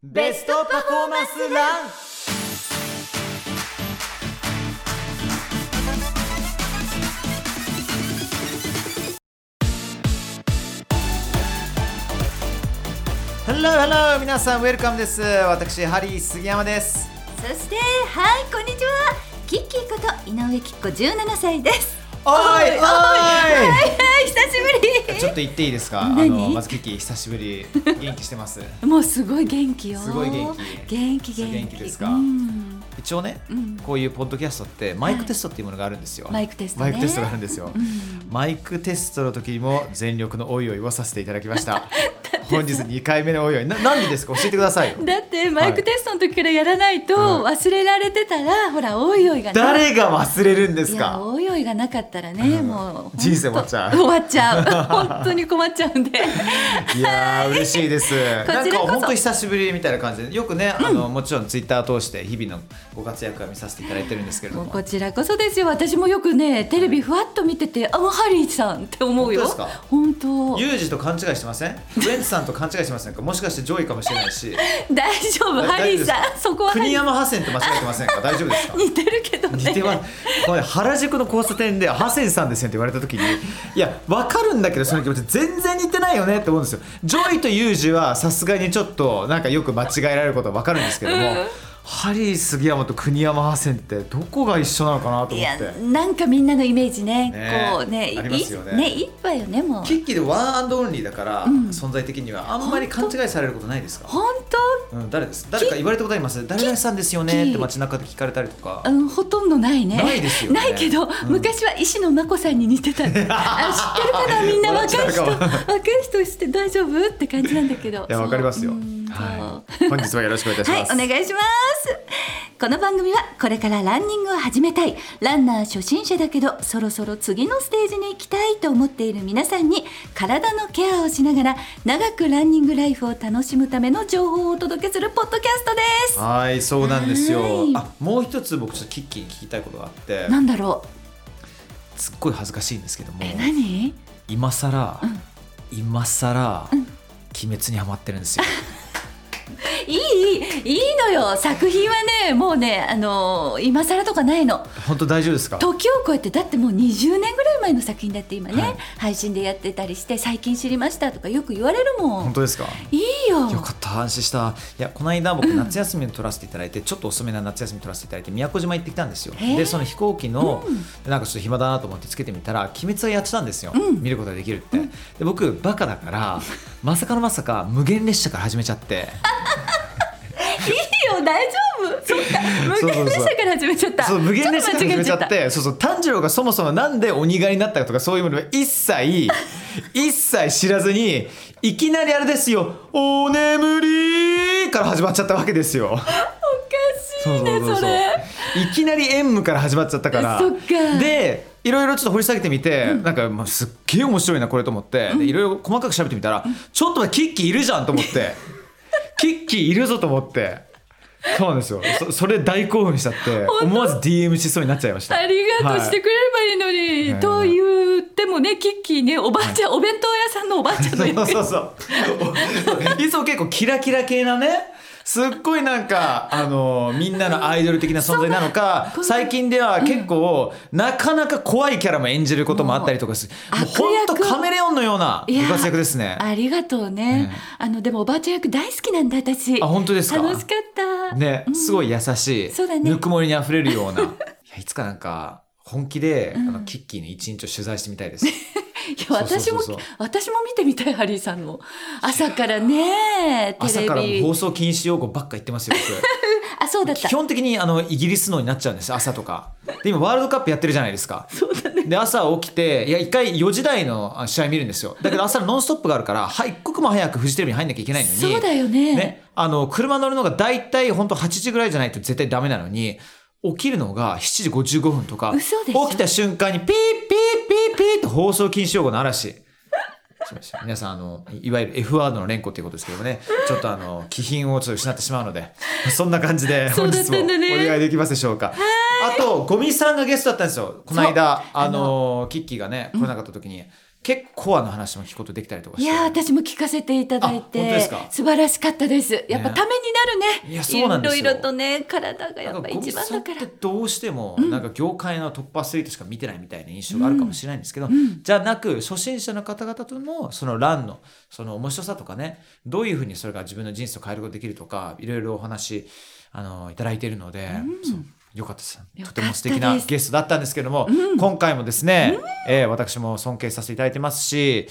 ベストパフォーマンスラン hello hello 皆さん welcome です。私ハリー杉山です。そしてはいこんにちは。キッキーこと井上きっ子17歳です。おいおい久しぶり。ちょっと言っていいですか？あ何のまずキキ久しぶり。元気してます？もうすごい元気よ。すごい元気。元気元気。ですか？うん。一応ね、うん。こういうポッドキャストってマイクテストっていうものがあるんですよ、マイクテストね。マイクテストがあるんですよ、うん。マイクテストの時にも全力のおいおいをさせていただきました 本日2回目のおいおい。な何でですか？教えてくださいよ。だってマイクテストの時からやらないと忘れられてたら、ほらおいおいがな誰が忘れるんですか？おいおいがなかったらね、うん。もう人生終わっちゃう。終わっちゃう。本当に困っちゃうんで。いやー嬉しいです。なんかちらこそ。本当久しぶりみたいな感じでよくね、あのもちろんツイッター通して日々のご活躍は見させていただいてるんですけれども。こちらこそですよ。私もよくねテレビふわっと見ててあもうハリーさんって思うよ。本当ですか？本当。ユージと勘違いしてませんウエンツさん？と勘違いしてませんか？もしかして上位かもしれないし。大丈夫。ハリーさんそこは国山ハセンと間違えてませんか？大丈夫ですか？似てるけどね。似てます。これ原宿の交差点で「ハセンさんですよ」って言われた時にいや分かるんだけどその気持ち全然似てないよねって思うんですよ。ジョイとユージはさすがにちょっとなんかよく間違えられることは分かるんですけども、うんハリー杉山と国山ハセンってどこが一緒なのかなと思って。なんかみんなのイメージね。ねこうねありますよね。いねいいわよねもう。キッキーでワ and only だから、うん。存在的にはあんまり勘違いされることないですか？本うん、誰です？誰か言われたことあります？誰々さんですよねって街中で聞かれたりとか。当うんほとんどないね。ないですよね。ないけど、ん。昔は石野真子さんに似てた。あ知ってるかな？みんな 若い人若い人して大丈夫？って感じなんだけど。いやわかりますよ。うんはい。本日はよろしくお願いいたしはいます、、お願いします。この番組はこれからランニングを始めたい。ランナー初心者だけどそろそろ次のステージに行きたいと思っている皆さんに体のケアをしながら長くランニングライフを楽しむための情報をお届けするポッドキャストです。はいそうなんですよ。はい。あもう一つ僕ちょっとキッキーに聞きたいことがあって。なんだろすっごい恥ずかしいんですけども何？今さら、今さら、うん。鬼滅にハマってるんですよ いいいいのよ。作品はねもうねあの今更とかないの。本当大丈夫ですか？時を超えてだってもう20年ぐらい前の作品だって今ね、はい配信でやってたりして最近知りましたとかよく言われるもん。本当ですか？いいよ。よかった安心した。いやこの間僕夏休みに取らせていただいて、ちょっと遅めな夏休み取らせていただいて宮古島行ってきたんですよ。でその飛行機の、なんかちょっと暇だなと思ってつけてみたら「鬼滅」をやってたんですよ、うん。見ることができるって、で僕バカだからまさかのまさか無限列車から始めちゃって いいよ大丈夫。そっか。無限列車から始めちゃった。そう無限列車から始めちゃってそうそう炭治郎がそもそもなんで鬼狩りになったかとかそういうものは一切一切知らずにいきなりあれですよ「お眠り」から始まっちゃったわけですよ。おかしいねそれ。いきなり演武から始まっちゃったから。でいろいろちょっと掘り下げてみて、なんかまあすっげえ面白いなこれと思って。でいろいろ細かく調べてみたら、ちょっとキッキーいるじゃんと思ってキッキーいるぞと思って。そうなんですよ。そそれ大興奮しちゃって思わず DM しそうになっちゃいました。ありがとう、はいしてくれればいいのに、はい。と言ってもねキッキーねおばあちゃん、お弁当屋さんのおばあちゃんの役 そうそうそう。いつも結構キラキラ系なねすっごいなんかあのみんなのアイドル的な存在なのか最近では結構、なかなか怖いキャラも演じることもあったりとかする。もう悪役ほんとカメレオンのようないやご活躍ですね。ありがとうね、ね。あのでもおばあちゃん役大好きなんだ私。あ本当ですか？楽しかった。ねすごい優しい、そうだね。ぬくもりにあふれるような。いやいつかなんか本気で、あのキッキーの一日を取材してみたいです。い や私もそうそうそうそう。私も見てみたいハリーさんの朝からねテ朝からレビ。放送禁止用語ばっか言ってますよ僕。あそうだった。基本的にあのイギリスのになっちゃうんです朝とか。で今ワールドカップやってるじゃないですか。で朝起きていや一回4時台のあ試合見るんですよ。だけど朝の「ノンストップ!」があるからは一刻も早くフジテレビに入んなきゃいけないのにそうだよね。ね、あの車乗るのが大体本当8時ぐらいじゃないと絶対ダメなのに起きるのが7時55分とか起きた瞬間にピーピーピーピーって放送禁止用語の嵐。皆さんあのいわゆる F ワードの連呼っていうことですけどもね。ちょっとあの気品をちょっと失ってしまうのでそんな感じで本日もお願いできますでしょうか。あとゴミさんがゲストだったんですよ。この間あのキッキーがね来れなかった時に、結構コアな話も聞くことできたりとかして。いやー私も聞かせていただいあ本当てですか？素晴らしかったです。やっぱねためになるね。いやそうなんですよ。ろいろとね体がやっぱ一番だから。どうしても、なんか業界のトップアスリートしか見てないみたいな印象があるかもしれないんですけど、ん。じゃなく初心者の方々とのそのランのその面白さとかねどういうふうにそれが自分の人生を変えることができるとかいろいろお話あのいただいているので、そうよかったですよかったですとても素敵なゲストだったんですけども、今回もですね、えー私も尊敬させていただいてますし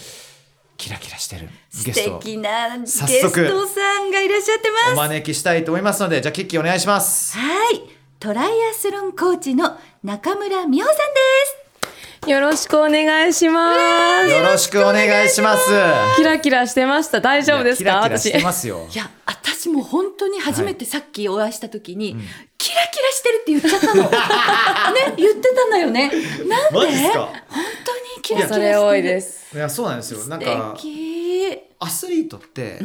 キラキラしてるゲ素ストを敵なゲ早ス速トさんがいらっしゃってますお招きしたいと思いますのでじゃあキッキーお願いします。はいトライアスロンコーチの中村美穂さんですよろしくお願いします。よろしくお願いします。キラキラしてました。大丈夫ですか？キラキラして私。ますよい。や私も本当に初めてさっきお会いした時に、キラキラしてるって言っちゃったの。ね言ってたんだよね。なんで？本当にキラキラしてる。多いです。いやそうなんですよ。なんかアスリートって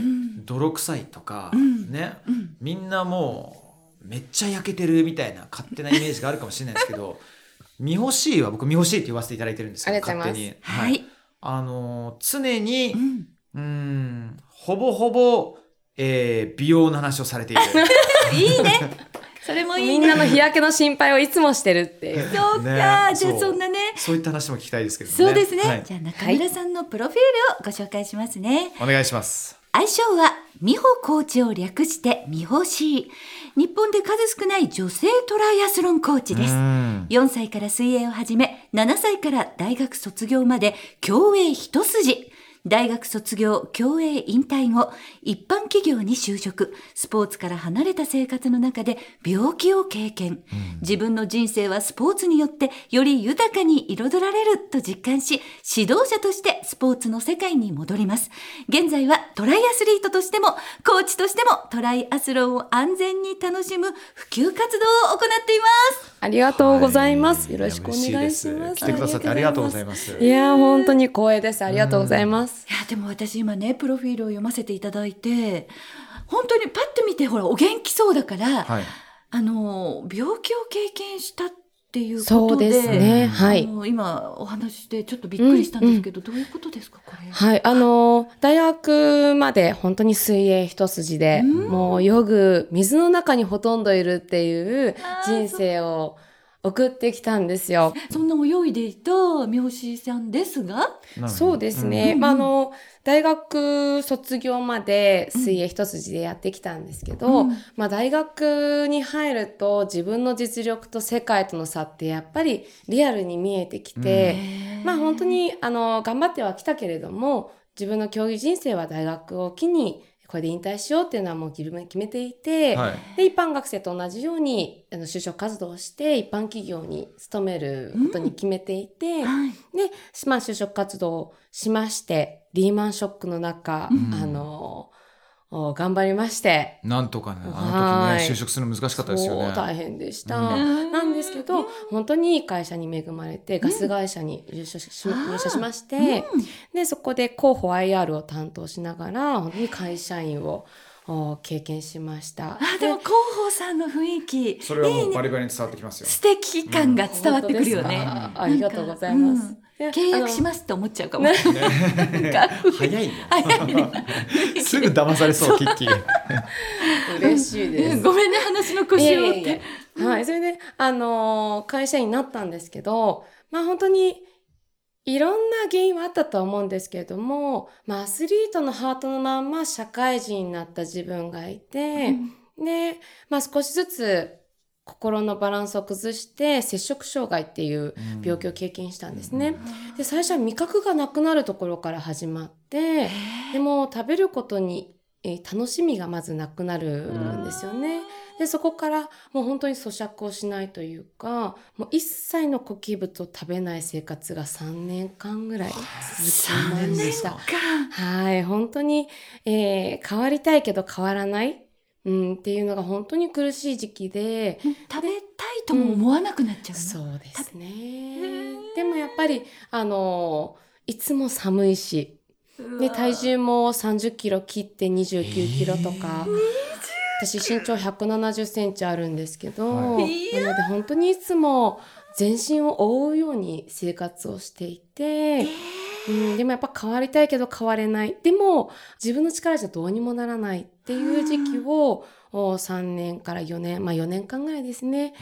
泥臭いとか、ね、みんなもうめっちゃ焼けてるみたいな勝手なイメージがあるかもしれないですけど、ミホシーは僕ミホシーって言わせていただいてるんですけど、ありがとうござい勝手に。はい、あの常にうん。うーんほぼほぼ、えー美容の話をされている。いいねそれもいいね。みんなの日焼けの心配をいつもしてるっていう。そうか、ねじゃあそんなね。そういった話も聞きたいですけどね。そうですね、はい。じゃあ中村さんのプロフィールをご紹介しますね、お願いします。愛称は美穂コーチを略して美穂 C 日本で数少ない女性トライアスロンコーチです。うん。4歳から水泳を始め7歳から大学卒業まで競泳一筋大学卒業競泳引退後一般企業に就職スポーツから離れた生活の中で病気を経験、自分の人生はスポーツによってより豊かに彩られると実感し指導者としてスポーツの世界に戻ります現在はトライアスリートとしてもコーチとしてもトライアスロンを安全に楽しむ普及活動を行っていますありがとうございます。はいよろしくお願いします。来てくださってありがとうございます。いやー本当に光栄です。ありがとうございます。いやでも私今ねプロフィールを読ませていただいて本当にパッと見てほらお元気そうだから、はい。あの病気を経験したっていうことそうでですね。あはい。の今お話ししてちょっとびっくりしたんですけど、どういうことですかこれ。はい、あの大学まで本当に水泳一筋で、うんもう泳ぐ水の中にほとんどいるっていう人生を送ってきたんよ。そんな泳いでいた三好さんですが、そうですね。うん。まあ、あの、大学卒業まで水泳一筋でやってきたんですけど、うん。まあ、大学に入ると自分の実力と世界との差ってやっぱりリアルに見えてきて、まあ本当にあの頑張ってはきたけれども自分の競技人生は大学を機にこれで引退しようっていうのはもう決め決めていて、はい。で一般学生と同じようにあの就職活動をして一般企業に勤めることに決めていて、はい。で、まあ、就職活動をしましてリーマンショックの中、うん。あのお頑張りまして。なんとかね、あのはい時ね、就職するの難しかったですよね。大変でした、うんなんですけど本当にいい会社に恵まれてガス会社に入社し,、入社しまして、でそこで広報 IR を担当しながら本当に会社員をお経験しました。あでも広報さんの雰囲気それはもうバリバリに伝わってきますよ。素敵感が伝わってくるよね。ありがとうございますうんで契約しますって思っちゃうかも。ねなんか 早いね。すぐ騙されそう、キッキー。嬉しいです。ごめんね話の腰をはい、それで、あのー会社員になったんですけど、まあ本当に、いろんな原因はあったとは思うんですけれども、まあアスリートのハートのまんま社会人になった自分がいて、で、まあ少しずつ心のバランスを崩して、摂食障害っていう病気を経験したんですね。で、最初は味覚がなくなるところから始まって、でも食べることに、えー楽しみがまずなくなるんですよね。でそこからもう本当に咀嚼をしないというかもう一切の呼吸物を食べない生活が3年間ぐらい続きま3年でした。はい本当に、えー変わりたいけど変わらない、うん、っていうのが本当に苦しい時期で、食べたいとも思わなくなっちゃうの。そうですね。でもやっぱりあのいつも寒いし。で体重も30キロ切って29キロとか、私身長170センチあるんですけど、はい。なので本当にいつも全身を覆うように生活をしていて、うん、でもやっぱ変わりたいけど変われない。でも自分の力じゃどうにもならないっていう時期をお3年から4年、まあ4年間ぐらいですね、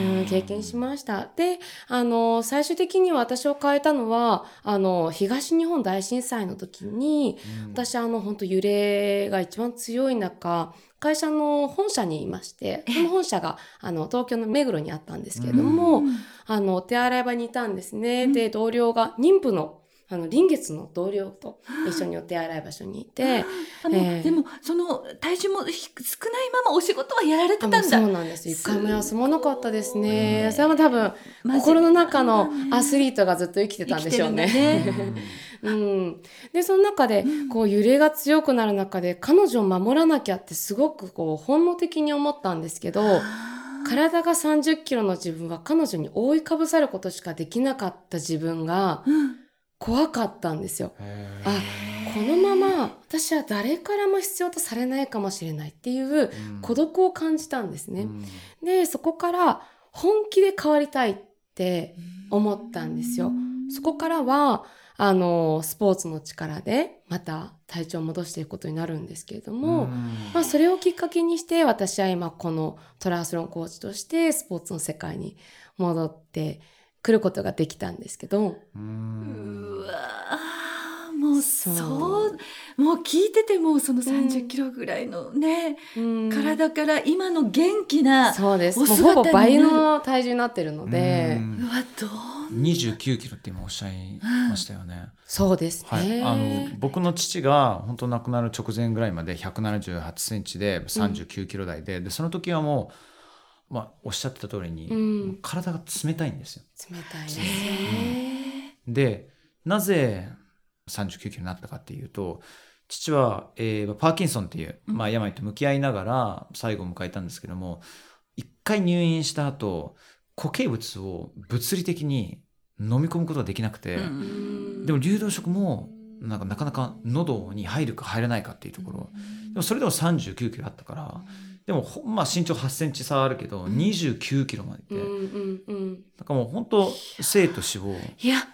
うん、経験しました。で、あの、最終的に私を変えたのは、あの、東日本大震災の時に、私あの本当揺れが一番強い中会社の本社にいましてその本社があの東京の目黒にあったんですけれども、あのお手洗い場にいたんですね、で同僚が妊婦のあの臨月の同僚と一緒にお手洗い場所にいてあの、ええ。でもその体重もひ少ないままお仕事はやられてたんだ。そうなんです一回も休まなかったですね。それは多分心の中のアスリートがずっと生きてたんでしょうね。ね。うん、でその中でこう揺れが強くなる中で彼女を守らなきゃってすごくこう本能的に思ったんですけど体が3 0キロの自分は彼女に覆いかぶさることしかできなかった自分がうん怖かったんですよ。へあこのまま私は誰からも必要とされないかもしれないっていうー孤独を感じたんですね。うんでそこから本気で変わりたいって思ったんですよ。そこからはあのスポーツの力でまた体調を戻していくことになるんですけれども、まあ、それをきっかけにして私は今このトライアスロンコーチとしてスポーツの世界に戻ってくることができたんですけど、うん。う。わーもうそそう。うもう聞いててもその30キロぐらいのね、うん。体から今の元気なそうです。おもうほぼ倍の体重になってるので、うんうわどう29キロって今おっしゃいましたよね。そうですね、はい、あの僕の父が本当亡くなる直前ぐらいまで178センチで39キロ台で,、でその時はもう、まあ、おっしゃってた通りに、うん。体が冷たいんですよ。冷たいですよね。でなぜ39キロになったかっていうと父は、えーパーキンソンっていう、まあ、病と向き合いながら最後を迎えたんですけども一回入院した後固形物を物理的に飲み込むことができなくて、うん。でも流動食もなんかなかなか喉に入るか入らないかっていうところ、でもそれでも39キロあったからでもほまあ身長8センチ差あるけど29キロまでいて、うんうんうん。なんかもう本当生と死をいや。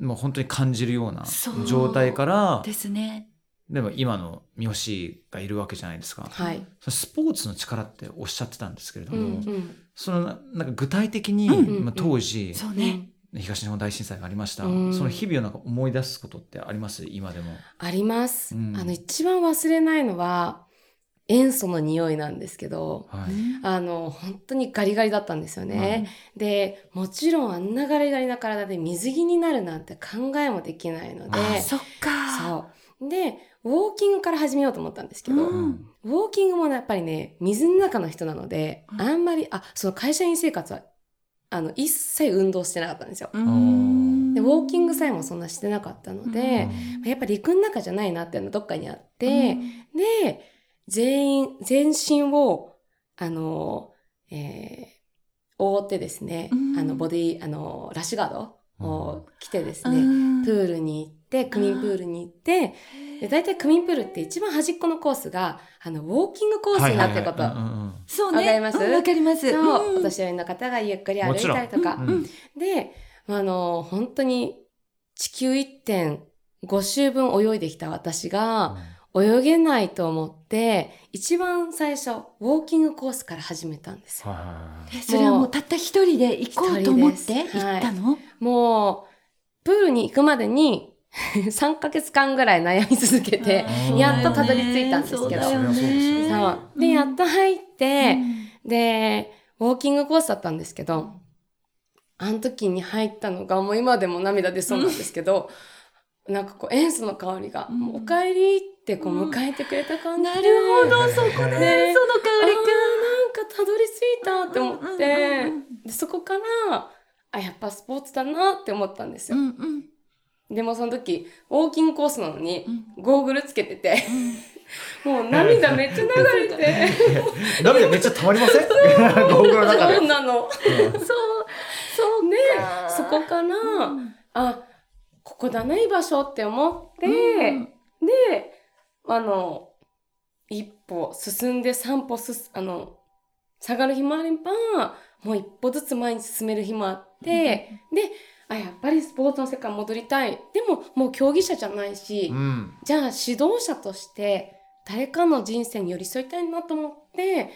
もう本当に感じるような状態からですね。でも今の三好がいるわけじゃないですか。はい。スポーツの力っておっしゃってたんですけれどうんも、うん。そのななんか具体的に、うん。まあ、当時、そうね、東日本大震災がありました、うん。その日々をなんか思い出すことってあります？今でも。あります、うん。あの一番忘れないのは塩素の匂いなんですけどはい。あの本当にガリガリだったんですよね、でもちろんあんなガリガリな体で水着になるなんて考えもできないので。あそっか。そう。でウォーキングから始めようと思ったんですけど、うん。うんウォーキングもやっぱりね水の中の人なので、うん。あんまりあその会社員生活はあの一切運動してなかったんですよ。うん。でウォーキングさえもそんなしてなかったので、やっぱり陸の中じゃないなっていうのがどっかにあって、で全員全身をあの、えー覆ってですね、うん。あのボディあのラッシュガードを着てですね、うん。プールに行って区民プールに行ってで大体区民プールって一番端っこのコースがあのウォーキングコースになってること、そうねわかりますうん。わかります。そう、ん。お年寄りの方がゆっくり歩いたりとか、であの本当に地球1.5周分泳いできた私が泳げないと思って一番最初ウォーキングコースから始めたんですよ。それはもうたった一人で行こうと思って行ったの、もうプールに行くまでに 3ヶ月間ぐらい悩み続けてうんやっとたどり着いたんですけど。ね。よそう。でやっと入って、うん。でウォーキングコースだったんですけどあの時に入ったのがもう今でも涙出そうなんですけど、なんかこう塩素の香りが「うん。もうおかえり」ってこううん。迎えてくれた感じで、なるほどそこで、ねその香りあーなんかたどり着いたって思って、うんうんでそこからあやっぱスポーツだなって思ったんですうよ、んうん。でもその時ウォーキングコースなのにうん。ゴーグルつけてて。もう涙めっちゃ流れて。涙めっちゃ溜まりません？ゴーグルの中で。そうなの。そう。そうねかそこから、うん。あここだな居場所って思って、うん。であの一歩進んで三歩すすあの下がる日もあればもう一歩ずつ前に進める日もあって、であやっぱりスポーツの世界戻りたい。でももう競技者じゃないし、うん。じゃあ指導者として誰かの人生に寄り添いたいなと思って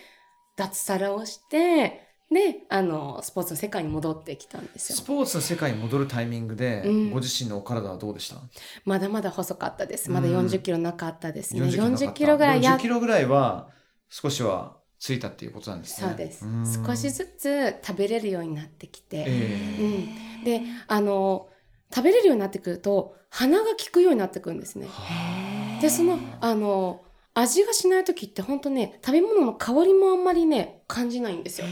脱サラをしてであのスポーツの世界に戻ってきたんですよ。スポーツの世界に戻るタイミングで、うんご自身のお体はどうでした？まだまだ細かったです。まだうん40キロなかったですね。40キロなかった40キロぐらいや40キロぐらいは少しはついたっていうことなんですねそうですん。少しずつ食べれるようになってきて、えうん、であの食べれるようになってくると鼻が効くようになってくるんですね。はでそのあの味がしない時って本当ね食べ物の香りもあんまりね感じないんですよ。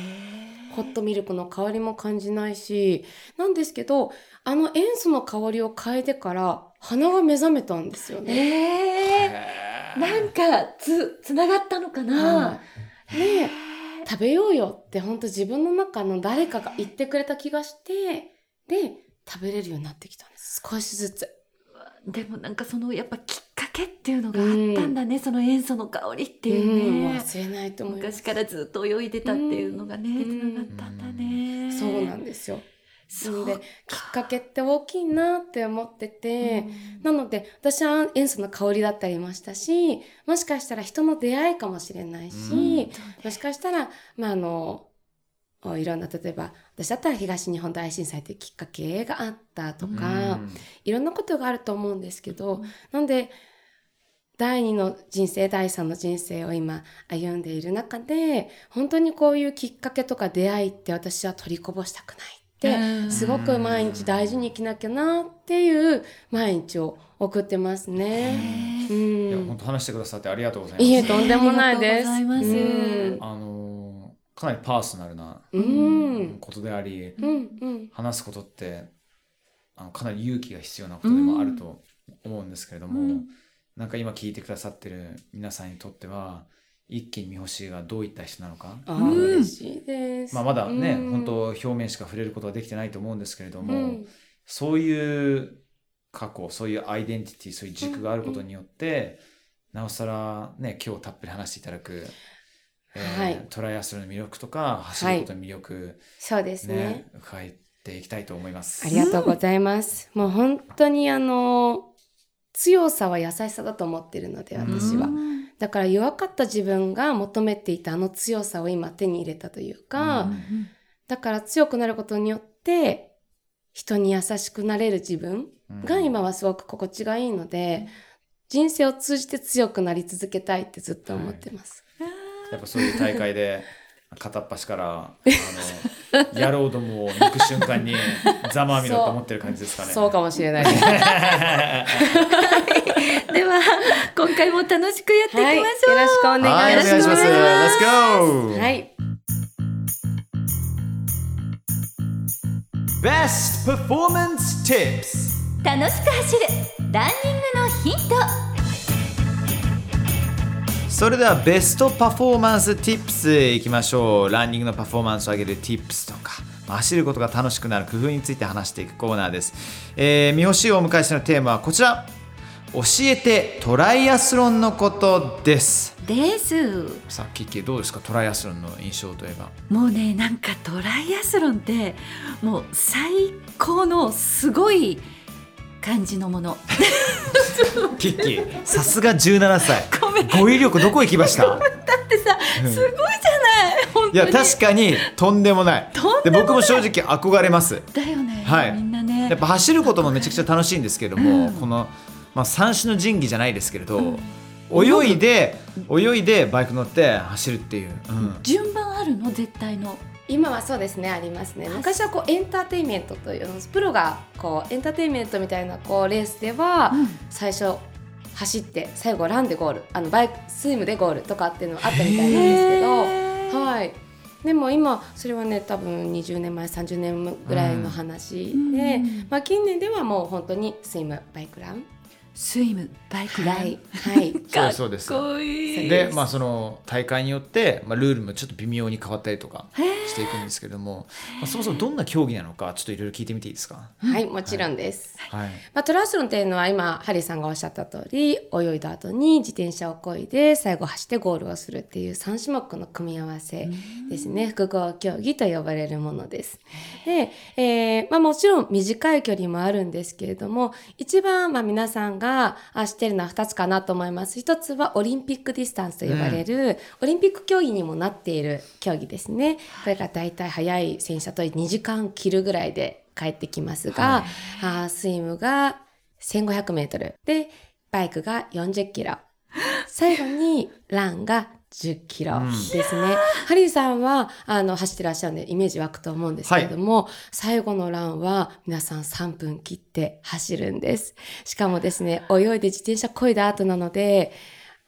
ホットミルクの香りも感じないしなんですけどあの塩素の香りを嗅いでから鼻が目覚めたんですよね。えー、なんかつつながったのかな、はいで食べようよって本当自分の中の誰かが言ってくれた気がしてで食べれるようになってきたんです少しずつ。でもなんかそのやっぱきっかけっていうのがあったんだね、その塩素の香りっていううん。ね、忘れないと思い昔からずっと泳いでたっていうのがねうん。つながったんだね。そうなんですよ。そうできっかけって大きいなって思ってて、うん。なので私は塩素の香りだったりましたしもしかしたら人の出会いかもしれないし、うん。もしかしたら、まあ、あのいろんな例えば私だったら東日本大震災っていうきっかけがあったとか、うん。いろんなことがあると思うんですけど、うん。なんで第二の人生第三の人生を今歩んでいる中で本当にこういうきっかけとか出会いって私は取りこぼしたくないってすごく毎日大事に生きなきゃなっていう毎日を送ってますね。ういやん本当話してくださってありがとうございます。いえとんでもないです。ありがとうございますうん。あのーかなりパーソナルなうん。ことであり、うんうん。話すことってあのかなり勇気が必要なことでもあると思うんですけれども、うんなんか今聞いてくださってる皆さんにとっては一気に三星がどういった人なのか、嬉しいです。まあ、まだね、うん本当表面しか触れることはできてないと思うんですけれども、うんそういう過去そういうアイデンティティそういう軸があることによって、なおさらね今日たっぷり話していただく、えーはいトライアスロンの魅力とか走ることの魅力、そうですねね。伺っていきたいと思います。ありがとうございます。もう本当にあの強さは優しさだと思ってるので私は。うん。だから弱かった自分が求めていたあの強さを今手に入れたというか、うんだから強くなることによって人に優しくなれる自分が今はすごく心地がいいので、人生を通じて強くなり続けたいってずっと思ってます。やっぱそういう大会で片っ端からあの 野郎どもを抜く瞬間に ざまあみろと思ってる感じですかね。そうかもしれないです。では今回も楽しくやっていきまはい、しょう、よろしくお願いします。はい、お願いします。Let's go! はい。Best Performance Tips! 楽しく走るランニングのヒントそれではベストパフォーマンス Tips いきましょう。ランニングのパフォーマンスを上げる Tips とか、走ることが楽しくなる工夫について話していくコーナーです。えー、三星をお迎えしてのテーマはこちら。教えてトライアスロンのことです。ですさあ、キッキーどうですか？トライアスロンの印象といえば。もうねなんかトライアスロンってもう最高のすごい感じのもの。キッキー、さすが17歳。ごめん。語彙力どこ行きました？だってさうん。すごいじゃない本当に。いや、確かにとんでもない。で僕も正直憧れます。だよね、はい。みんなね。やっぱ走ることもめちゃくちゃ楽しいんですけども、うん。この、まあ、三種の神器じゃないですけれど、うん。泳いで泳いでバイク乗って走るっていう、うん。順番あるの？絶対の今はそうですねありますね。昔はこうエンターテインメントというプロがこうエンターテインメントみたいなこうレースでは、最初走って最後ランでゴールあのバイクスイムでゴールとかっていうのがあったみたいなんですけどはい。でも今それはね多分20年前30年ぐらいの話で、うん。まあ、近年ではもう本当にスイムバイクランスイムバイクラン。はい、はい、そうですそうです。かっこいい。でまあその大会によって、まあ、ルールもちょっと微妙に変わったりとかしていくんですけども、まあ、そもそもどんな競技なのかちょっといろいろ聞いてみていいですか？はい、もちろんです。はい。まあ、トラスロンっていうのは今ハリーさんがおっしゃった通り泳いだ後に自転車を漕いで最後走ってゴールをするっていう3種目の組み合わせですね。複合競技と呼ばれるものです。で、えーまあ、もちろん短い距離もあるんですけれども一番まあ皆さんがあ知ってるのは2つかなと思います。一つはオリンピックディスタンスと呼ばれる、オリンピック競技にもなっている競技ですね。これが大体速い選手だと2時間切るぐらいで帰ってきますが、あースイムが1500メートル。で、バイクが40キロ。最後にランが10キロですね。ハリーさんはあの走ってらっしゃるんでイメージ湧くと思うんですけれども、最後のランは皆さん3分切って走るんです。しかもですね、泳いで自転車漕いだ後なので、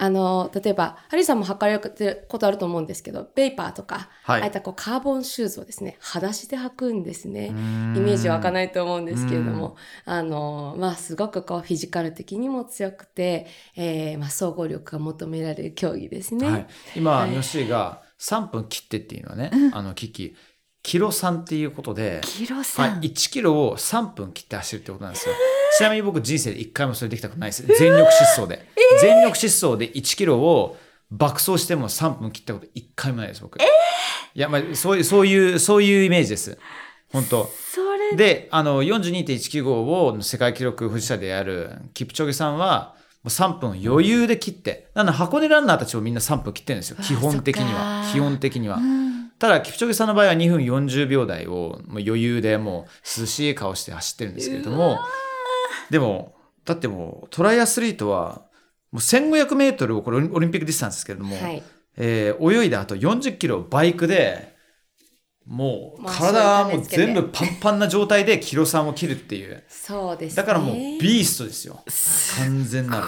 あの、例えば、ハリーさんも履かれることあると思うんですけど、ベイパーとか、はい。ああいったこうカーボンシューズをですね、裸足で履くんですね。イイメージ湧かないと思うんですけれども、あの、まあ、すごくこう、フィジカル的にも強くて、えーまあ、総合力が求められる競技ですね。はい、今、はい。ヨッシーが3分切ってっていうのはね、あのキキキロ3っていうことで、キロはさん、い、1キロを3分切って走るってことなんですよ。ちなみに僕人生で1回もそれできたことないです。全力疾走で。全力疾走で1キロを爆走しても3分切ったこと1回もないです、僕。いや、まあ、そういう、そういう、そういうイメージです。本当で、あの、42.195を世界記録保持者であるキプチョゲさんは、もう3分余裕で切って、なんで箱根ランナーたちもみんな3分切ってるんですよ。基本的にはか。基本的には。うんただ、キプチョゲさんの場合は2分40秒台をもう余裕でもう涼しい顔して走ってるんですけれども、でも、だってもうトライアスリートは、もう1500メートルをこれオリンピックディスタンスですけれども、はい。えー泳いだ後40キロバイクで、もうまあ体はもう全部パンパンな状態でキロ3を切るっていう。そうですね。だからもうビーストですよ。完全なる。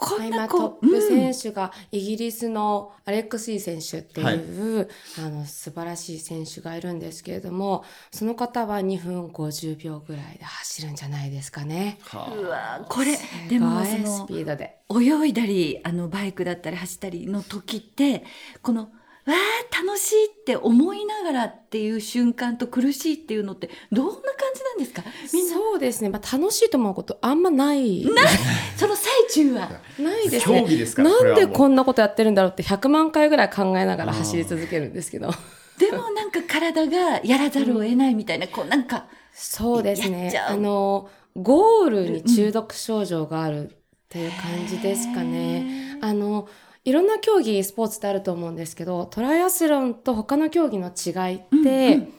こんな今トッこう、プ選手がイギリスのアレックス・イー選手っていう、あの素晴らしい選手がいるんですけれどもその方は2分50秒ぐらいで走るんじゃないですかね。はうわこれでもそすごいスのピードで。泳いだりあのバイクだったり走ったりの時ってこのわあ楽しいって思いながらっていう瞬間と苦しいっていうのってどんな感じなんですか？みんな。そうですね、まあ、楽しいと思うことあんまない。その最中は。ないですね。競技ですからこなんでこんなことやってるんだろうって100万回ぐらい考えながら走り続けるんですけど。でもなんか体がやらざるを得ないみたいなこうなんかそうですね。あのゴールに中毒症状があるっていう感じですかね。あのいろんな競技スポーツってあると思うんですけどトライアスロンと他の競技の違いって、うんうん。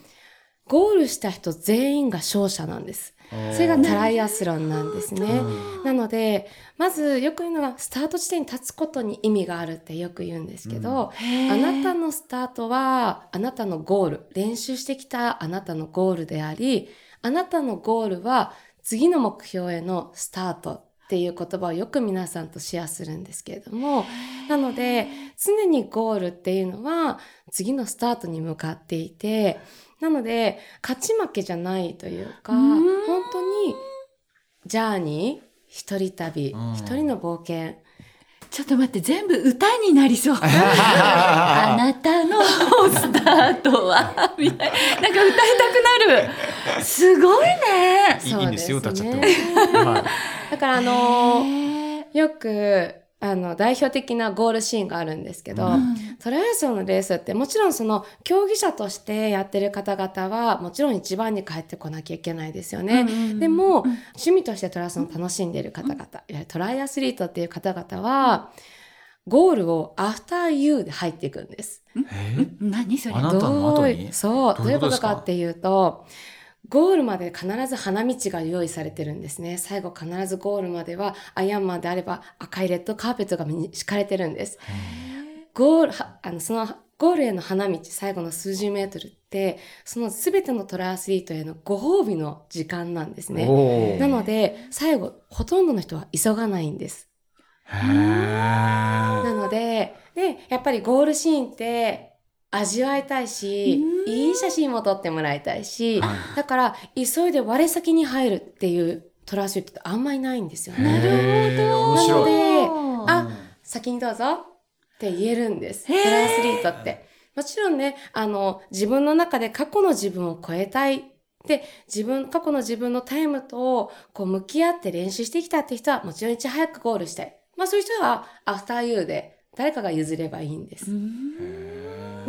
ゴールした人全員が勝者なんです。それがトライアスロンなんですね。なのでまずよく言うのがスタート地点に立つことに意味があるってよく言うんですけど、あなたのスタートはあなたのゴール練習してきたあなたのゴールでありあなたのゴールは次の目標へのスタートっていう言葉をよく皆さんとシェアするんですけれどもなので常にゴールっていうのは次のスタートに向かっていてなので勝ち負けじゃないというかうん。本当にジャーニー一人旅うん。一人の冒険。ちょっと待って全部歌になりそう。あなたのスタートはみたいな。なんか歌いたくなる。すごいね。いいんですよ、歌っちゃっても。だからあのへー。よくあの代表的なゴールシーンがあるんですけど、うん。トライアスロンのレースってもちろんその競技者としてやってる方々はもちろん一番に帰ってこなきゃいけないですよね。でも、趣味としてトライアスロンを楽しんでいる方々、いわゆるトライアスリートっていう方々は、ゴールをアフターユーで入っていくんです。え何それ？どうそう、どういううことかっていうと、ゴールまで必ず花道が用意されてるんですね。最後必ずゴールまではアイアンマンであれば赤いレッドカーペットが敷かれてるんです。ゴール、はあの、そのゴールへの花道、最後の数十メートルって、その全てのトライアスリートへのご褒美の時間なんですね。なので、最後、ほとんどの人は急がないんです。なので、で、やっぱりゴールシーンって味わいたいし、いい写真も撮ってもらいたいし、はいだから急いで我先に入るっていうトライアスリートってあんまりないんですよへね。なの白い。でうんあ先にどうぞって言えるんです。トライアスリートって。もちろんね、あの、自分の中で過去の自分を超えたい。で、自分、過去の自分のタイムと、こう、向き合って練習してきたって人は、もちろんいち早くゴールしたい。まあ、そういう人は、アフターユーで、誰かが譲ればいいんです。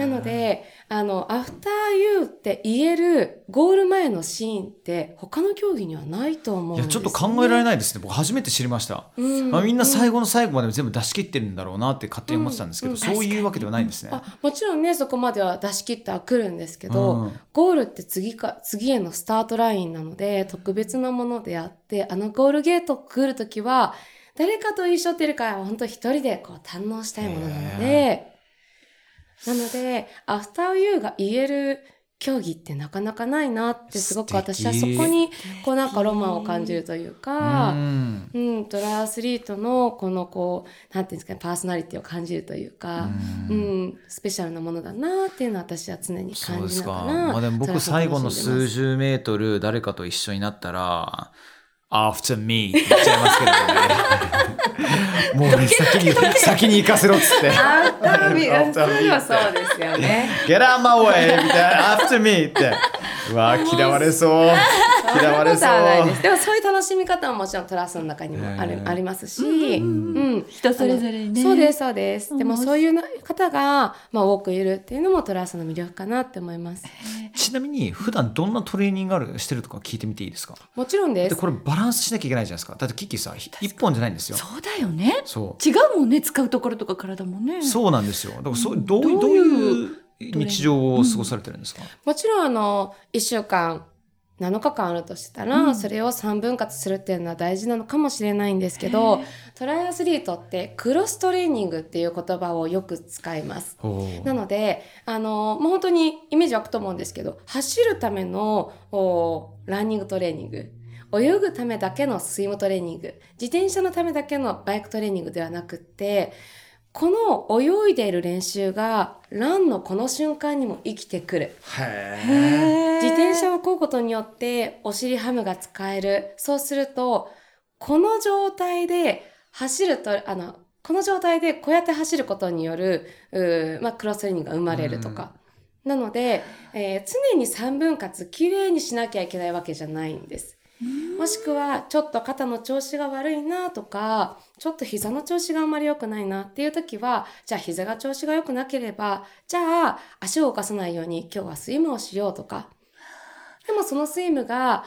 なので、あの、アフターユーって言えるゴール前のシーンって、他の競技にはないと思うんいや、ですよ、ちょっと考えられないですね。僕初めて知りました。うん。まあ、みんな最後の最後まで全部出し切ってるんだろうなって勝手に思ってたんですけど、うん。そういうわけではないんですね。あもちろんねそこまでは出し切っては来るんですけど、うん。ゴールって次か次へのスタートラインなので特別なものであってあのゴールゲート来る時は誰かと一緒っていうか本当一人でこう堪能したいものなのでなのでアフターユーが言える競技ってなかなかないなってすごく私はそこにこうなんかロマンを感じるというか。うんうん、トライアスリートのこのこう、なんていうんですかね、パーソナリティを感じるというか、ううんん、スペシャルなものだなっていうのは私は常に感じ。ながら。まあでも僕最後の数十メートル誰かと一緒になったら、after me って言っちゃいますけどね。もうね、先に、先に行かせろっつって。After me はそうですよね。Get out my way! みたいな、after me! って。うわ嫌われそう。嫌われそそんなことはないでうす。。でもそういう楽しみ方ももちろんトラスの中にもあるありますし、うんうん人それぞれにねそうです、そうです。でもうんそういうな方が、まあ、多くいるっていうのもトラスの魅力かなって思います。ちなみに、普段どんなトレーニングあるしてるとか聞いてみていいですか？もちろんで。ですこれバランスしなきゃいけないじゃないですか。だってキッキーさ、ひ一本じゃないんですよ。そうだよねそう。違うもんね使うところとか体もねそうなんですよ。だからそうどうどういうどういう日常を過ごされてるんですか？もちろんあの、1週間、7日間あるとしたら、うん。それを3分割するっていうのは大事なのかもしれないんですけど、トライアスリートってクロストレーニングっていう言葉をよく使います。なので、あの、もう本当にイメージ湧くと思うんですけど、走るためのおランニングトレーニング、泳ぐためだけのスイムトレーニング、自転車のためだけのバイクトレーニングではなくって、この泳いでいる練習がランのこの瞬間にも生きてくる。へ自転車を漕ぐことによってお尻ハムが使える。そうすると、この状態で走ると、あの、この状態でこうやって走ることによる、まあ、クロストレーニングが生まれるとか。なので、えー常に3分割きれいにしなきゃいけないわけじゃないんです。もしくは、ちょっと肩の調子が悪いなとか、ちょっと膝の調子があんまり良くないなっていう時は、じゃあ膝が調子が良くなければ、じゃあ足を動かさないように今日はスイムをしようとか。でもそのスイムが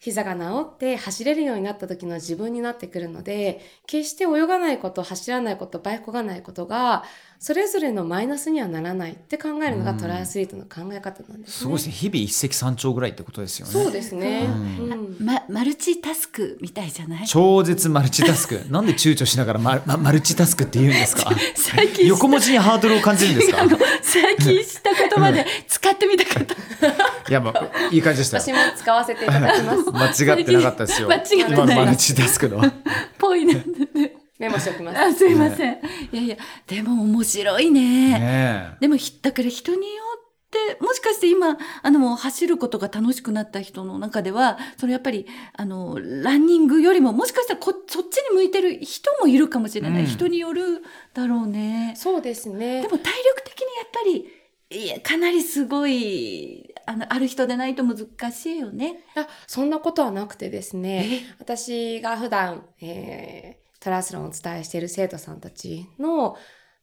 膝が治って走れるようになった時の自分になってくるので、決して泳がないこと、走らないこと、バイクがないことが、それぞれのマイナスにはならないって考えるのがうんトライアスリートの考え方なんですね。すごいですね。日々一石三鳥ぐらいってことですよね。そうですね。ま、マルチタスクみたいじゃない？超絶マルチタスク。なんで躊躇しながらマママルチタスクって言うんですか？最近横文字にハードルを感じるんですか？最近知った言葉で使ってみたかったいや、まあ、いい感じでしたよ私。も使わせていただきます。間違ってなかったですよ。間違ってない今のマルチタスクの。ぽいねメモしておきます。あすいません、いやいやでも面白いねねでもひだから人によってもしかして今あのもう走ることが楽しくなった人の中ではそれやっぱりあのランニングよりももしかしたらこそっちに向いてる人もいるかもしれない、うん人によるだろうね。そうですねで。も体力的にやっぱりいやかなりすごいあのある人でないと難しいよね。あそんなことはなくてですね、私が普段、えートライアスロンをお伝えしている生徒さんたちの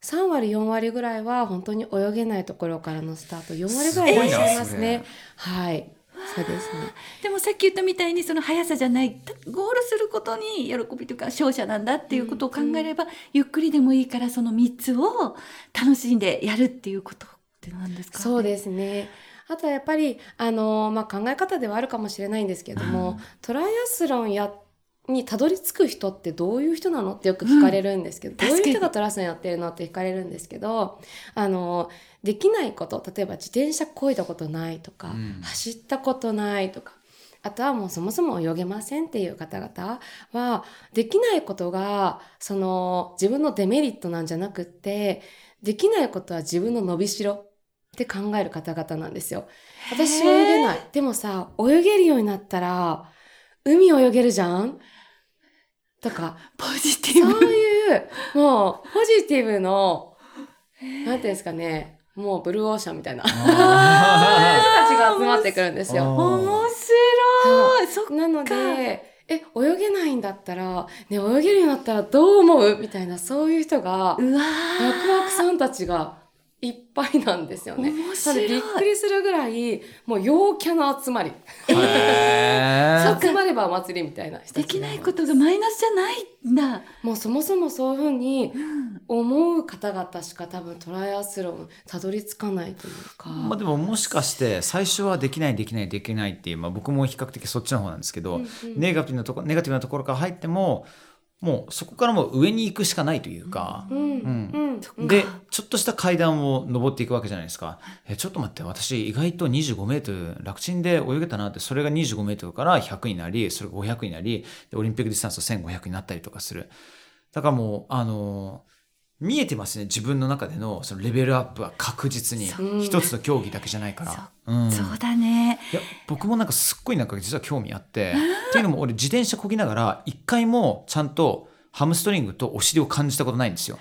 3割、4割ぐらいは本当に泳げないところからのスタート、4割ぐらいいらっしゃいますね。はい。そうですね。でもさっき言ったみたいにその速さじゃないゴールすることに喜びというか勝者なんだっていうことを考えれば、ゆっくりでもいいからその3つを楽しんでやるっていうことって何ですか？そうですね。あとはやっぱり、あのまあ、考え方ではあるかもしれないんですけども、トライアスロンやにたどり着く人ってどういう人なのってよく聞かれるんですけど、ん。どういう人がトラスロンやってるのって聞かれるんですけど、あのできないこと、例えば自転車漕いだことないとか、うん。走ったことないとか、あとはもうそもそも泳げませんっていう方々は、できないことが、その自分のデメリットなんじゃなくって、できないことは自分の伸びしろって考える方々なんですよ。私泳げない。でもさ、泳げるようになったら、海泳げるじゃん？とか、ポジティそうブいう、もう、ポジティブの、なんていうんですかね、もうブルーオーシャンみたいな。人たちが集まってくるんですよ。あ面白い。そっか。なので、え、泳げないんだったら、ね、泳げるようになったらどう思う？みたいな、そういう人が、ワクワクさんたちがいっぱいなんですよね。面なの白いでびっくりするぐらい、もう陽キャの集まり。へー 集まればお祭りみたいな人たちできないことがマイナスじゃないんだ、もうそもそもそういうふうにうん、思う方々しか多分トライアスロンたどり着かないというか。まあでももしかして最初はできないできないできないっていう、まあ、僕も比較的そっちの方なんですけど、うんうんネガティブなとこネガティブなところから入ってももうそこからもう上に行くしかないというか、うん。うん。うん。でちょっとした階段を登っていくわけじゃないですか。えちょっと待って私意外と25メートル楽ちんで泳げたなってそれが25メートルから100になりそれが500になりでオリンピックディスタンスは1500になったりとかする。だからもうあの見えてますね自分の中でのそのレベルアップは確実に。一つの競技だけじゃないから。う。ん。そうだね。いや僕もなんかすっごいなんか実は興味あって。っていうのも俺自転車こぎながら一回もちゃんとハムストリングとお尻を感じたことないんですよ。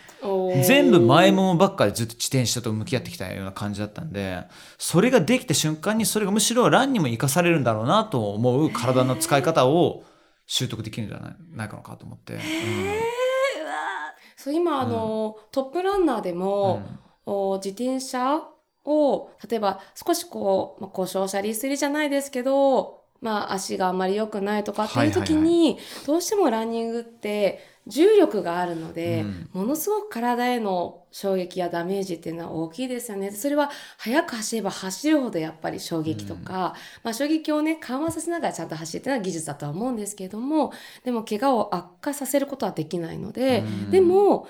全部前ももばっかりずっと自転車と向き合ってきたような感じだったんでそれができた瞬間にそれがむしろランにも生かされるんだろうなと思う体の使い方を習得できるんじゃないないかのかと思って。うんそう今あの、トップランナーでも、お自転車を例えば少しこう、まあ、故障者リスリじゃないですけど、まあ、足があんまり良くないとかっていう時に、どうしてもランニングって重力があるので、うん。ものすごく体への衝撃やダメージっていうのは大きいですよね。それは速く走れば走るほどやっぱり衝撃とか、まあ衝撃をね、緩和させながらちゃんと走るっていうのは技術だとは思うんですけれども、でも怪我を悪化させることはできないので、うん。でも、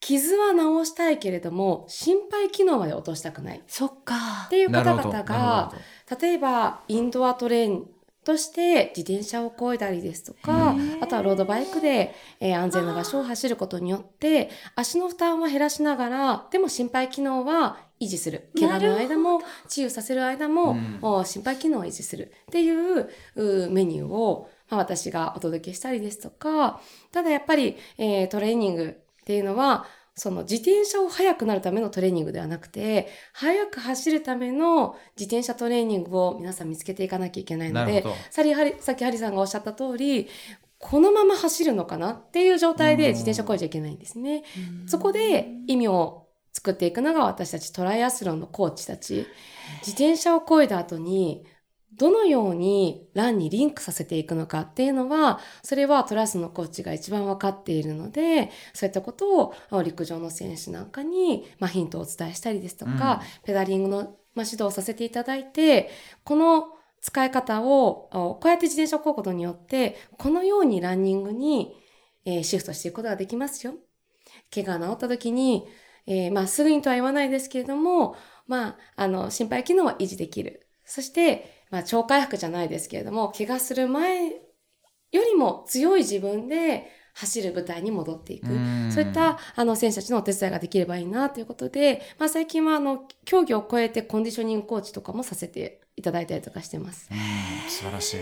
傷は治したいけれども、心肺機能まで落としたくない。っそっか。ていう方々が例えばインドアトレーンとして自転車を漕いだりですとかあとはロードバイクで、えー安全な場所を走ることによって、足の負担は減らしながら、でも心肺機能は維持する。怪我の間も、治癒させる間も、うん。お心肺機能を維持する。っていううメニューを、まあ、私がお届けしたりですとか、ただやっぱり、えートレーニングっていうのは、その自転車を速くなるためのトレーニングではなくて、速く走るための自転車トレーニングを皆さん見つけていかなきゃいけないのでさっきハリさんがおっしゃった通り、このまま走るのかなっていう状態で自転車こいちゃいけないんですね。そこで意味を作っていくのが私たちトライアスロンのコーチたち。自転車をこいだ後に、どのようにランにリンクさせていくのかっていうのは、それはトラスのコーチが一番わかっているので、そういったことをあ陸上の選手なんかに、まあ、ヒントをお伝えしたりですとか、ペダリングの、まあ、指導をさせていただいて、この使い方を、あこうやって自転車をこぐことによって、このようにランニングに、えーシフトしていくことができますよ。怪我が治った時に、えーまあ、すぐにとは言わないですけれども、まあ、あの、心肺機能は維持できる。そして、まあ、超回復じゃないですけれども、怪我する前よりも強い自分で走る舞台に戻っていく。うんそういった、あの、選手たちのお手伝いができればいいなということで、まあ、最近は、あの、競技を超えてコンディショニングコーチとかもさせていただいたりとかしてます。うん素晴らしい。素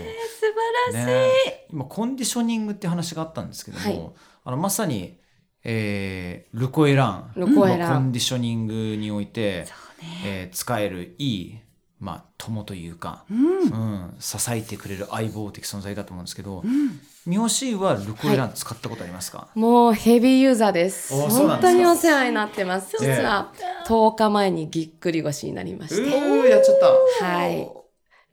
晴らしい、ね、今コンディショニングって話があったんですけども、はいあのまさに、えールコエランルコエランまあコンディショニングにおいて、ねえー使えるいい、まあ、友というか、うんうん、支えてくれる相棒的存在だと思うんですけどうん三好シーはルコエラン使ったことありますか、もうヘビーユーザーです。本当にお世話になってます。実は10日前にぎっくり腰になりまして。ーやっちゃったはい。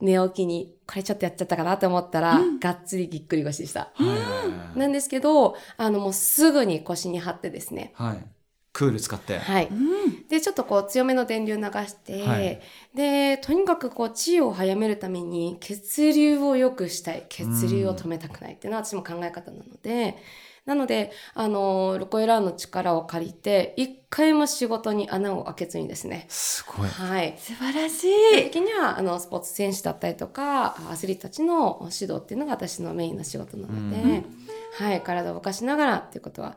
寝起きに、これちょっとやっちゃったかなと思ったら、がっつりぎっくり腰でした。なんですけど、あのもうすぐに腰に貼ってですね。はいクール使って、はい。うんで、ちょっとこう強めの電流流して、はいで、とにかくこう治癒を早めるために血流を良くしたい。血流を止めたくないっていうのは私も考え方なので、なので、あの、ルコエラーの力を借りて、一回も仕事に穴を開けずにですね。すごいはい。素晴らし基本い的には、あの、スポーツ選手だったりとか、アスリートたちの指導っていうのが私のメインの仕事なので、うんはい、体を動かしながらっていうことは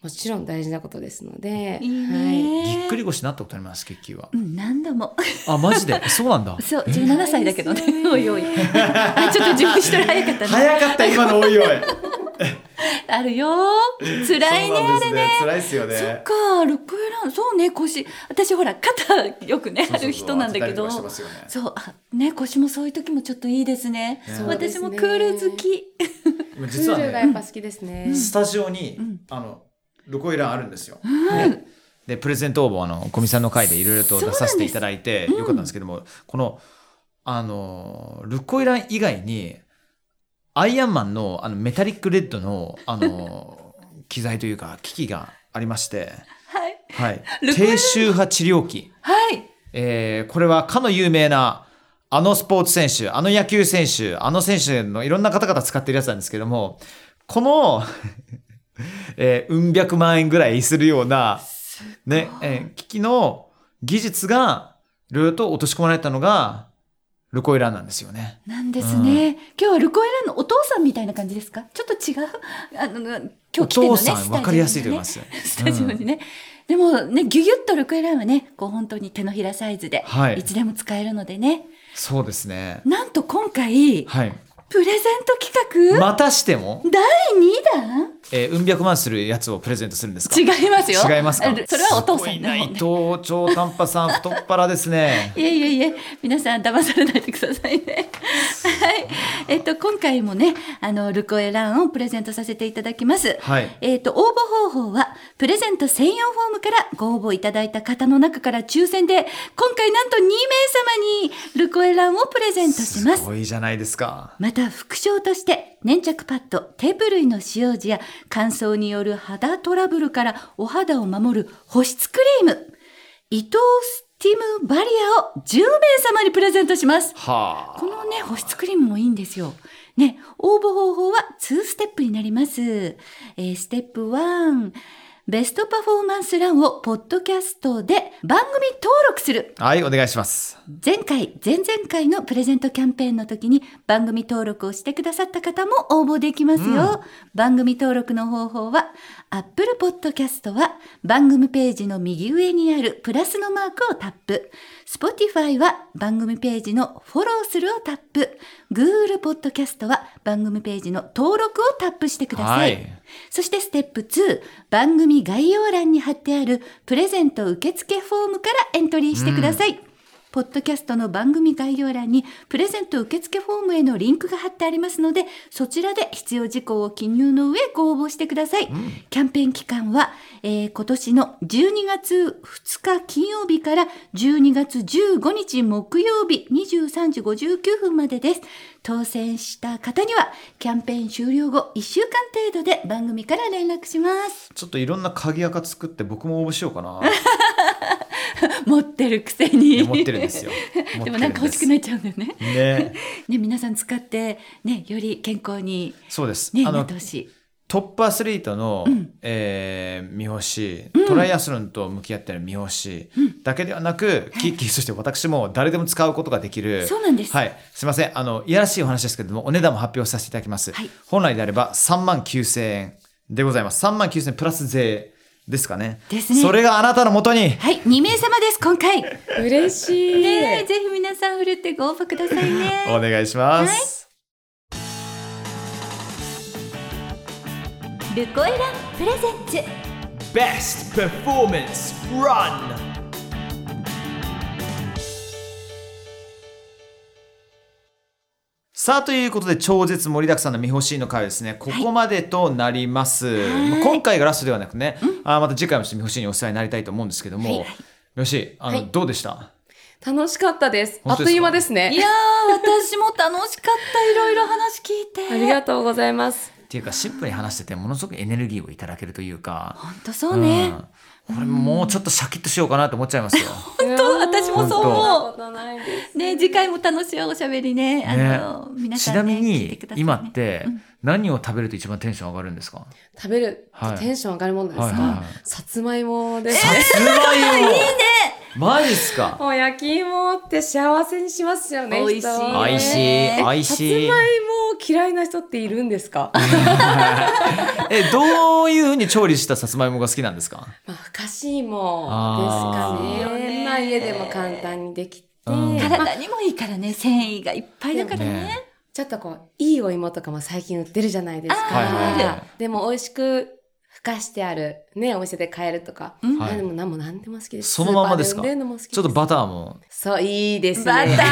もちろん大事なことですので。いいはい。ねぎっくり腰になったことありますキッキーは。うん何度も。あマジで？そうなんだ。そう17歳だけどね。おいおい。あちょっと準備したら早かったね。早かった今のおいおい。あるよ。辛いねあれね。辛いですよね。そっかルクエランそうね腰。私ほら肩よくねある人なんだけど。そうあね腰もそういう時もちょっといいですね。ね私もクール好き。プ実はールがやっねぱ好きですね。スタジオにん。あのルコイランあるんですよ。ねでプレゼント応募あの古見さんの回でいろいろと出させていただいてよかったんですけどもこのあのルコイラン以外にアイアンマンのあのメタリックレッドのあの 機材というか機器がありまして。はい。はい。低周波治療器。はい。えーこれはかの有名なあのスポーツ選手、あの野球選手、あの選手のいろんな方々使ってるやつなんですけども、この、えー、うん百万円ぐらいするような、ね、えー機器の技術が、いろいろと落とし込まれたのが、ルコイランなんですよね。なんですね、今日はルコエランのお父さんみたいな感じですか？ちょっと違う？あの今お日来てるの父さん、ねスタジオにね。わかりやすいと思います。スタジオにね、でもねギュギュッとルクエランはねこう本当に手のひらサイズで、はい。いつでも使えるのでね。そうですね。なんと今回はい。プレゼント企画、またしても、第2弾？えー、うん百万するやつをプレゼントするんですか？違いますよ。違いますか？あそれはお父さんね伊藤超短波さん太っ腹ですね。いえいえいえ。皆さん騙されないでくださいね。はい。えっと今回もねあのルコエランをプレゼントさせていただきます。はい。えっと応募方法はプレゼント専用フォームからご応募いただいた方の中から抽選で今回なんと2名様にルコエランをプレゼントしますすごいじゃないですか。また副賞として粘着パッドテープ類の使用時や乾燥による肌トラブルからお肌を守る保湿クリーム。伊藤スティムバリアを10名様にプレゼントします。はあ。このね保湿クリームもいいんですよ。ね応募方法は2ステップになります、えーステップ1ベストパフォーマンスランをポッドキャストで番組登録する。はいお願いします。前回、前々回のプレゼントキャンペーンの時に番組登録をしてくださった方も応募できますよ。番組登録の方法は、Apple Podcast は番組ページの右上にあるプラスのマークをタップ。Spotify は番組ページのフォローするをタップ。Google Podcast は番組ページの登録をタップしてください。はいそしてステップ2、番組概要欄に貼ってあるプレゼント受付フォームからエントリーしてください。ポッドキャストの番組概要欄にプレゼント受付フォームへのリンクが貼ってありますので、そちらで必要事項を記入の上ご応募してください。キャンペーン期間は、えー今年の12月2日金曜日から12月15日木曜日23時59分までです。当選した方にはキャンペーン終了後1週間程度で番組から連絡します。ちょっといろんな鍵垢作って僕も応募しようかな 持ってるくせいに。や持ってるんですよ。でもなんか欲しくなっちゃうんだよね。ね。ね、皆さん使って、ね、より健康に、そうです、ね、あのなってほしい。トップアスリートの、うん。えー三星トライアスロンと向き合ってる三星だけではなく、キッキーそして私も誰でも使うことができるそうなんです。はい。すいません。あのいやらしいお話ですけれどもお値段も発表させていただきます、はい。本来であれば3万9000円でございます。3万9000円プラス税ですかねですねそれがあなたのもとにはい、2名様です、今回。ね 嬉しい。えぜひ皆さん、ふるってご応募くださいね。お願いします、ルコエランプレゼンツ。Best Performance Run! さあということで超絶盛りだくさんの見欲しいの回はですね。ここまでとなります、まあ今回がラストではなくね、あーまた次回もちょっと見欲しいにお世話になりたいと思うんですけども、よしあの、はい。どうでした？楽しかったです。あっという間ですいね。やー、私も楽しかった。いろいろ話聞いて。ありがとうございます。っていうかシンプルに話しててものすごくエネルギーをいただけるというか本当そうね。うんこれもうちょっとシャキッとしようかなと思っちゃいますよ 本当私もそう思う。ね次回も楽しいおしゃべりね。あの、皆ちなみさんね、聞いてにね今って何を食べると一番テンション上がるんですか？食べるはテンション上がるものですか、はいはいはいさつまいもですさね。つまいもマジっすか？もう焼き芋って幸せにしますよね。美味しい。人。美味しい美味さつしいまいも嫌いな人っているんですか？えどういうふうに調理したさつまいもが好きなんですか？まあ、ふかし芋あですかー。ね。まあ、家でも簡単にできて、うんまあ体にもいいからね繊維がいっぱいだからね。ねちょっとこう、いいお芋とかも最近売ってるじゃないですか。あーはいはい。はいでも美味しくふかしてある、ね、お店で買えるとか。うん。はい。何でも何も何でも好きです。そのままですか？ちょっとバターも。そう、いいですね。バタ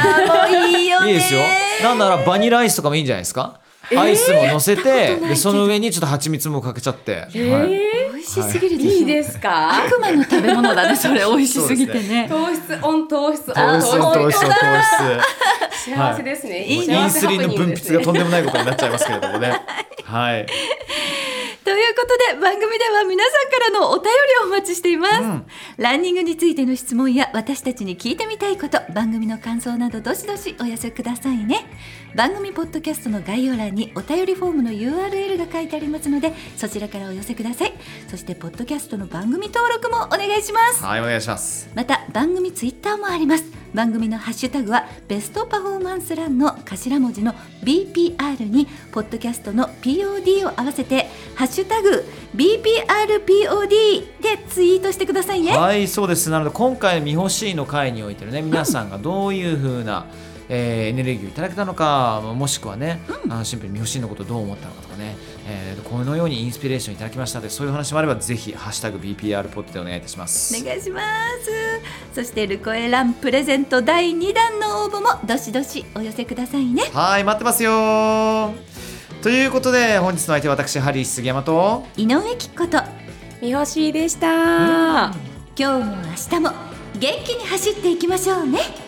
ーもいいよね。いいですよ。なんならバニラアイスとかもいいんじゃないですか？アイスも乗せて、でその上にちょっと蜂蜜もかけちゃって、えはい。ー美味しすぎる。でしょ、いいですか？悪魔の食べ物だねそれ。美味しすぎてね。糖質オン糖質オン糖質あ糖質糖質。幸せですね。い。いインスリンの分泌がとんででもないことになっちゃいますけれどもね。はい。ということで番組では皆さんからのお便りをお待ちしています、うん。ランニングについての質問や私たちに聞いてみたいこと番組の感想などどしどしお寄せくださいね。番組ポッドキャストの概要欄にお便りフォームの URL が書いてありますのでそちらからお寄せください。そしてポッドキャストの番組登録もお願いします。はいお願いします。また番組ツイッターもあります。番組のハッシュタグはベストパフォーマンスランの頭文字の BPR にポッドキャストの POD を合わせてハッシュタグ BPRPOD でツイートしてくださいね。はいそうです。なので今回の「みほしい」の回においてね皆さんがどういうふうな、えーエネルギーをいただけたのかもしくはね、あのシンプルにみほしいのことをどう思ったのかとかね、えーこのようにインスピレーションいただきましたのでそういう話もあればぜひ「ハッシュタグ #BPR ポッド」でお願いいたします。お願いします。そしてルコエランプレゼント第2弾の応募もどしどしお寄せくださいね。はい待ってますよということで本日の相手は私ハリー杉山と。井上貴子と。みほしいでした。今日も明日も元気に走っていきましょうね